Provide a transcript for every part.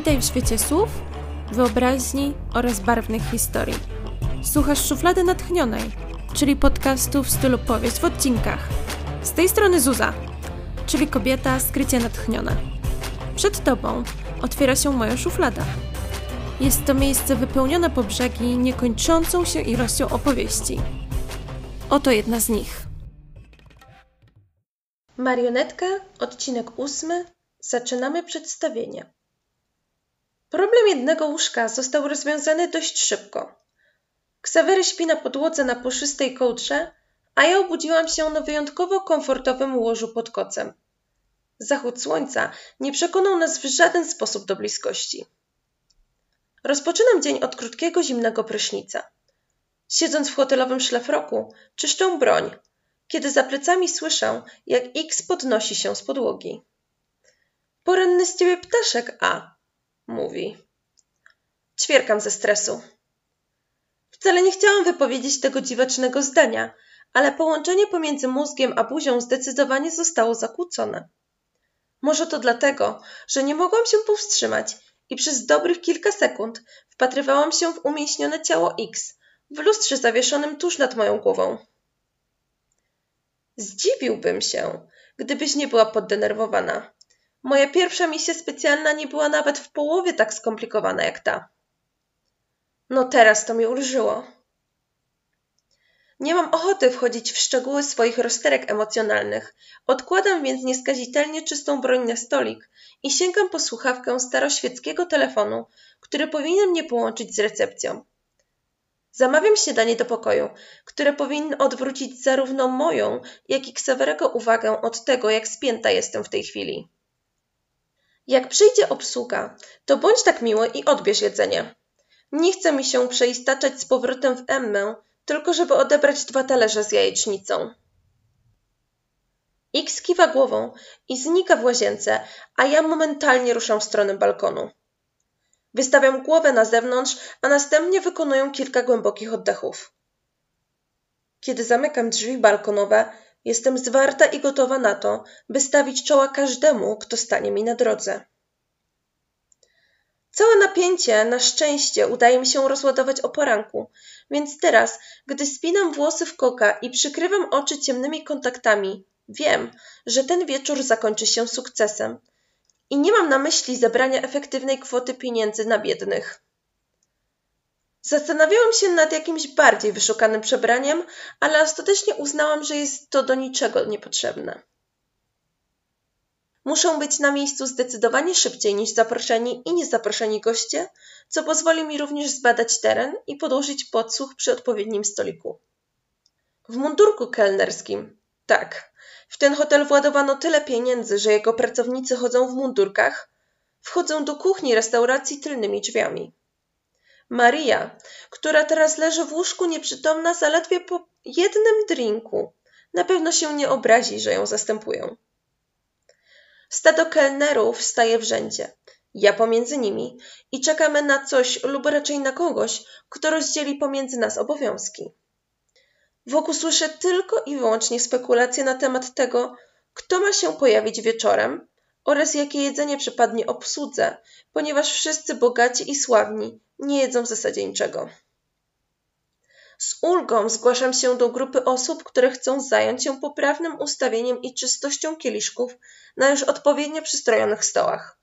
Witaj w świecie słów, wyobraźni oraz barwnych historii. Słuchasz Szuflady Natchnionej, czyli podcastu w stylu powieść w odcinkach. Z tej strony Zuza, czyli kobieta skrycie natchniona. Przed tobą otwiera się moja szuflada. Jest to miejsce wypełnione po brzegi niekończącą się ilością opowieści. Oto jedna z nich. Marionetka, odcinek ósmy. Zaczynamy przedstawienie. Problem jednego łóżka został rozwiązany dość szybko. Ksawery śpi na podłodze na puszystej kołdrze, a ja obudziłam się na wyjątkowo komfortowym łożu pod kocem. Zachód słońca nie przekonał nas w żaden sposób do bliskości. Rozpoczynam dzień od krótkiego, zimnego prysznica. Siedząc w hotelowym szlafroku, czyszczę broń, kiedy za plecami słyszę, jak X podnosi się z podłogi. Poranny z ciebie ptaszek, A, mówi. Ćwierkam ze stresu. Wcale nie chciałam wypowiedzieć tego dziwacznego zdania, ale połączenie pomiędzy mózgiem a buzią zdecydowanie zostało zakłócone. Może to dlatego, że nie mogłam się powstrzymać i przez dobrych kilka sekund wpatrywałam się w umieśnione ciało X w lustrze zawieszonym tuż nad moją głową. Zdziwiłbym się, gdybyś nie była poddenerwowana. Moja pierwsza misja specjalna nie była nawet w połowie tak skomplikowana jak ta. No teraz to mi ulżyło. Nie mam ochoty wchodzić w szczegóły swoich rozterek emocjonalnych. Odkładam więc nieskazitelnie czystą broń na stolik i sięgam po słuchawkę staroświeckiego telefonu, który powinien mnie połączyć z recepcją. Zamawiam śniadanie do pokoju, które powinno odwrócić zarówno moją, jak i Ksawerego uwagę od tego, jak spięta jestem w tej chwili. Jak przyjdzie obsługa, to bądź tak miły i odbierz jedzenie. Nie chce mi się przeistaczać z powrotem w Emmę, tylko żeby odebrać dwa talerze z jajecznicą. X kiwa głową i znika w łazience, a ja momentalnie ruszam w stronę balkonu. Wystawiam głowę na zewnątrz, a następnie wykonuję kilka głębokich oddechów. Kiedy zamykam drzwi balkonowe, jestem zwarta i gotowa na to, by stawić czoła każdemu, kto stanie mi na drodze. Całe napięcie na szczęście udaje mi się rozładować o poranku, więc teraz, gdy spinam włosy w koka i przykrywam oczy ciemnymi kontaktami, wiem, że ten wieczór zakończy się sukcesem. I nie mam na myśli zebrania efektywnej kwoty pieniędzy na biednych. Zastanawiałam się nad jakimś bardziej wyszukanym przebraniem, ale ostatecznie uznałam, że jest to do niczego niepotrzebne. Muszą być na miejscu zdecydowanie szybciej niż zaproszeni i niezaproszeni goście, co pozwoli mi również zbadać teren i podłożyć podsłuch przy odpowiednim stoliku. W mundurku kelnerskim, tak, w ten hotel władowano tyle pieniędzy, że jego pracownicy chodzą w mundurkach, wchodzą do kuchni restauracji tylnymi drzwiami. Maria, która teraz leży w łóżku nieprzytomna zaledwie po jednym drinku, na pewno się nie obrazi, że ją zastępują. Stado kelnerów staje w rzędzie. Ja pomiędzy nimi i czekamy na coś lub raczej na kogoś, kto rozdzieli pomiędzy nas obowiązki. Wokół słyszę tylko i wyłącznie spekulacje na temat tego, kto ma się pojawić wieczorem oraz jakie jedzenie przypadnie obsłudze, ponieważ wszyscy bogaci i sławni nie jedzą w zasadzie niczego. Z ulgą zgłaszam się do grupy osób, które chcą zająć się poprawnym ustawieniem i czystością kieliszków na już odpowiednio przystrojonych stołach.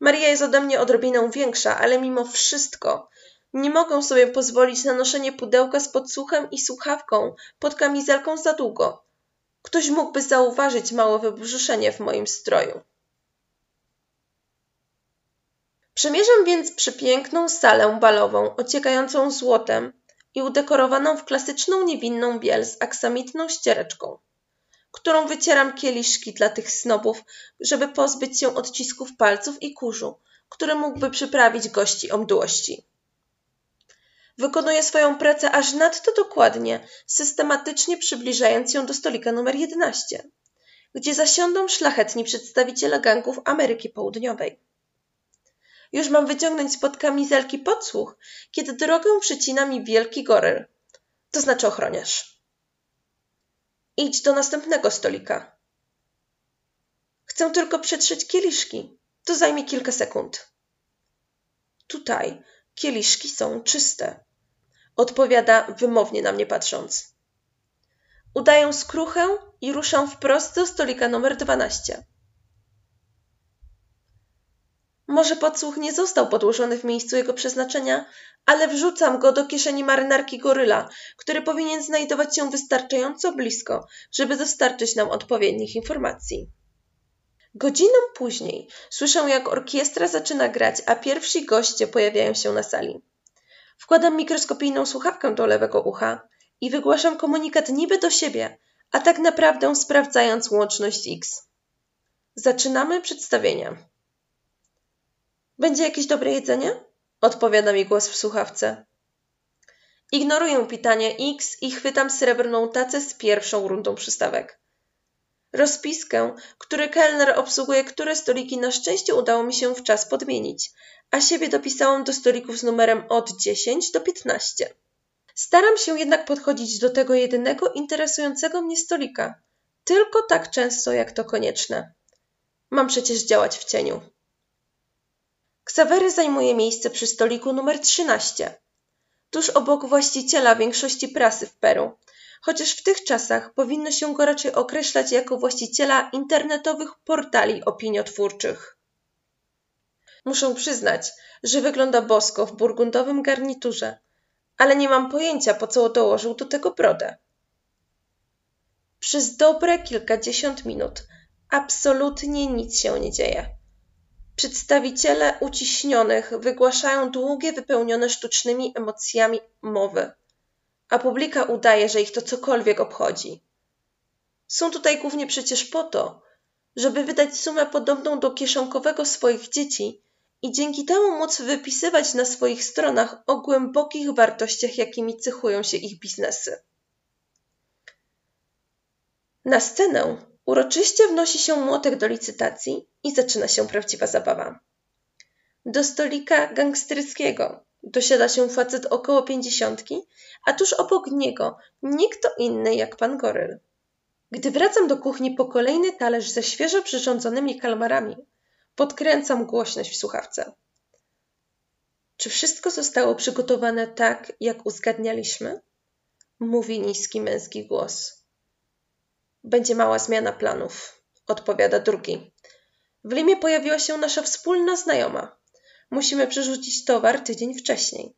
Maria jest ode mnie odrobinę większa, ale mimo wszystko nie mogę sobie pozwolić na noszenie pudełka z podsłuchem i słuchawką pod kamizelką za długo. Ktoś mógłby zauważyć małe wybrzuszenie w moim stroju. Przemierzam więc przepiękną salę balową ociekającą złotem i udekorowaną w klasyczną niewinną biel z aksamitną ściereczką, którą wycieram kieliszki dla tych snobów, żeby pozbyć się odcisków palców i kurzu, który mógłby przyprawić gości o mdłości. Wykonuję swoją pracę aż nadto dokładnie, systematycznie przybliżając ją do stolika numer 11, gdzie zasiądą szlachetni przedstawiciele gangów Ameryki Południowej. Już mam wyciągnąć spod kamizelki podsłuch, kiedy drogę przycina mi wielki goryl, to znaczy ochroniarz. Idź do następnego stolika. Chcę tylko przetrzeć kieliszki, To zajmie kilka sekund. Tutaj kieliszki są czyste, odpowiada wymownie na mnie patrząc. Udaję skruchę i ruszam wprost do stolika numer 12. Może podsłuch nie został podłożony w miejscu jego przeznaczenia, ale wrzucam go do kieszeni marynarki goryla, który powinien znajdować się wystarczająco blisko, żeby dostarczyć nam odpowiednich informacji. Godzinę później słyszę, jak orkiestra zaczyna grać, a pierwsi goście pojawiają się na sali. Wkładam mikroskopijną słuchawkę do lewego ucha i wygłaszam komunikat niby do siebie, a tak naprawdę sprawdzając łączność X. Zaczynamy przedstawienie. Będzie jakieś dobre jedzenie? Odpowiada mi głos w słuchawce. Ignoruję pytanie X i chwytam srebrną tacę z pierwszą rundą przystawek. Rozpiskę, który kelner obsługuje, które stoliki na szczęście udało mi się w czas podmienić, a siebie dopisałam do stolików z numerem od 10 do 15. Staram się jednak podchodzić do tego jedynego interesującego mnie stolika, tylko tak często, jak to konieczne. Mam przecież działać w cieniu. Ksawery zajmuje miejsce przy stoliku numer 13, tuż obok właściciela większości prasy w Peru, chociaż w tych czasach powinno się go raczej określać jako właściciela internetowych portali opiniotwórczych. Muszę przyznać, że wygląda bosko w burgundowym garniturze, ale nie mam pojęcia, po co dołożył do tego brodę. Przez dobre kilkadziesiąt minut absolutnie nic się nie dzieje. Przedstawiciele uciśnionych wygłaszają długie, wypełnione sztucznymi emocjami mowy, a publika udaje, że ich to cokolwiek obchodzi. Są tutaj głównie przecież po to, żeby wydać sumę podobną do kieszonkowego swoich dzieci i dzięki temu móc wypisywać na swoich stronach o głębokich wartościach, jakimi cechują się ich biznesy. Na scenę uroczyście wnosi się młotek do licytacji i zaczyna się prawdziwa zabawa. Do stolika gangsterskiego dosiada się facet około pięćdziesiątki, a tuż obok niego nie kto inny jak pan Goryl. Gdy wracam do kuchni po kolejny talerz ze świeżo przyrządzonymi kalmarami, Podkręcam głośność w słuchawce. Czy wszystko zostało przygotowane tak, jak uzgadnialiśmy? Mówi niski męski głos. Będzie mała zmiana planów, odpowiada drugi. W Limie pojawiła się nasza wspólna znajoma. Musimy przerzucić towar tydzień wcześniej.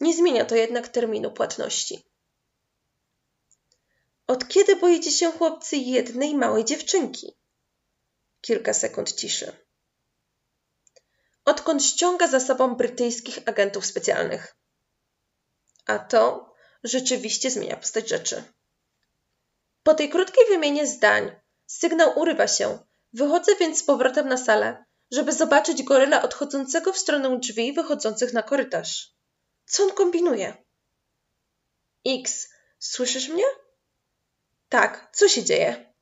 Nie zmienia to jednak terminu płatności. Od kiedy boicie się chłopcy jednej małej dziewczynki? Kilka sekund ciszy odkąd ściąga za sobą brytyjskich agentów specjalnych. A to rzeczywiście zmienia postać rzeczy. Po tej krótkiej wymianie zdań sygnał urywa się. Wychodzę więc z powrotem na salę, żeby zobaczyć goryla odchodzącego w stronę drzwi wychodzących na korytarz. Co on kombinuje? X, słyszysz mnie? Tak, co się dzieje?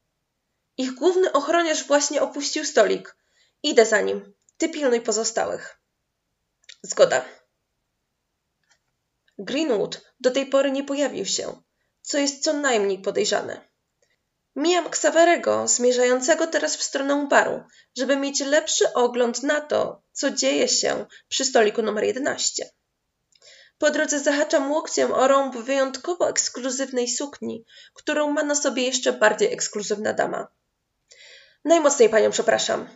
Ich główny ochroniarz właśnie opuścił stolik. Idę za nim. Ty pilnuj pozostałych. Zgoda. Greenwood do tej pory nie pojawił się, co jest co najmniej podejrzane. Mijam Xaverego, zmierzającego teraz w stronę baru, żeby mieć lepszy ogląd na to, co dzieje się przy stoliku numer 11. Po drodze zahaczam łokciem o rąb wyjątkowo ekskluzywnej sukni, którą ma na sobie jeszcze bardziej ekskluzywna dama. Najmocniej panią przepraszam.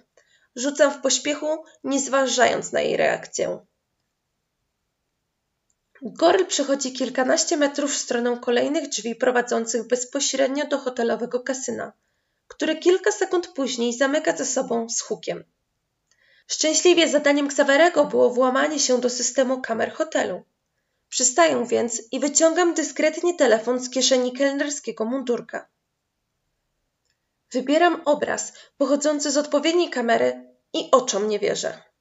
Rzucam w pośpiechu, nie zważając na jej reakcję. Goryl przechodzi kilkanaście metrów w stronę kolejnych drzwi prowadzących bezpośrednio do hotelowego kasyna, które kilka sekund później zamyka za sobą z hukiem. Szczęśliwie zadaniem Xaverego było włamanie się do systemu kamer hotelu. Przystaję więc i wyciągam dyskretnie telefon z kieszeni kelnerskiego mundurka. Wybieram obraz pochodzący z odpowiedniej kamery i oczom nie wierzę.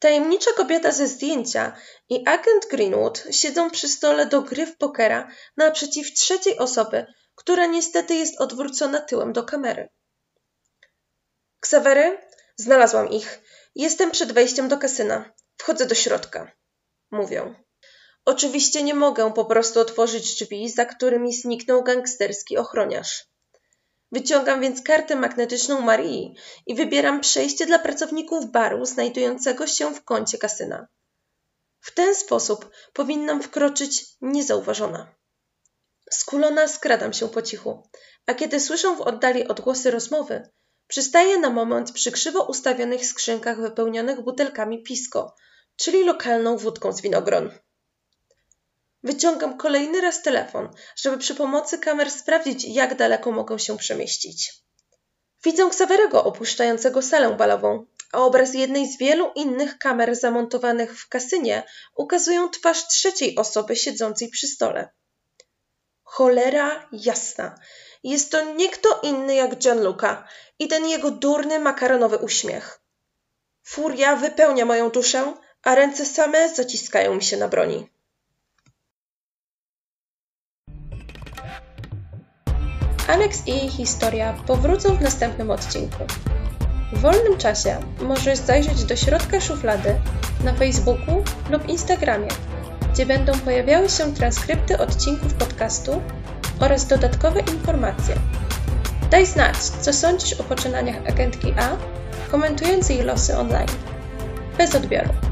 Tajemnicza kobieta ze zdjęcia i agent Greenwood siedzą przy stole do gry w pokera naprzeciw trzeciej osoby, która niestety jest odwrócona tyłem do kamery. Ksawery? Znalazłam ich. Jestem przed wejściem do kasyna. Wchodzę do środka. Mówią. Oczywiście nie mogę po prostu otworzyć drzwi, za którymi zniknął gangsterski ochroniarz. Wyciągam więc kartę magnetyczną Marii i wybieram przejście dla pracowników baru znajdującego się w kącie kasyna. W ten sposób powinnam wkroczyć niezauważona. Skulona skradam się po cichu, a kiedy słyszę w oddali odgłosy rozmowy, przystaję na moment przy krzywo ustawionych skrzynkach wypełnionych butelkami Pisco, czyli lokalną wódką z winogron. Wyciągam kolejny raz telefon, żeby przy pomocy kamer sprawdzić, jak daleko mogą się przemieścić. Widzę Xaverego opuszczającego salę balową, a obraz jednej z wielu innych kamer zamontowanych w kasynie ukazują twarz trzeciej osoby siedzącej przy stole. Cholera jasna. Jest to nie kto inny jak Gianluca i ten jego durny makaronowy uśmiech. Furia wypełnia moją duszę, a ręce same zaciskają mi się na broni. Alex i jej historia powrócą w następnym odcinku. W wolnym czasie możesz zajrzeć do środka szuflady na Facebooku lub Instagramie, gdzie będą pojawiały się transkrypty odcinków podcastu oraz dodatkowe informacje. Daj znać, co sądzisz o poczynaniach agentki A, komentując jej losy online. Bez odbioru.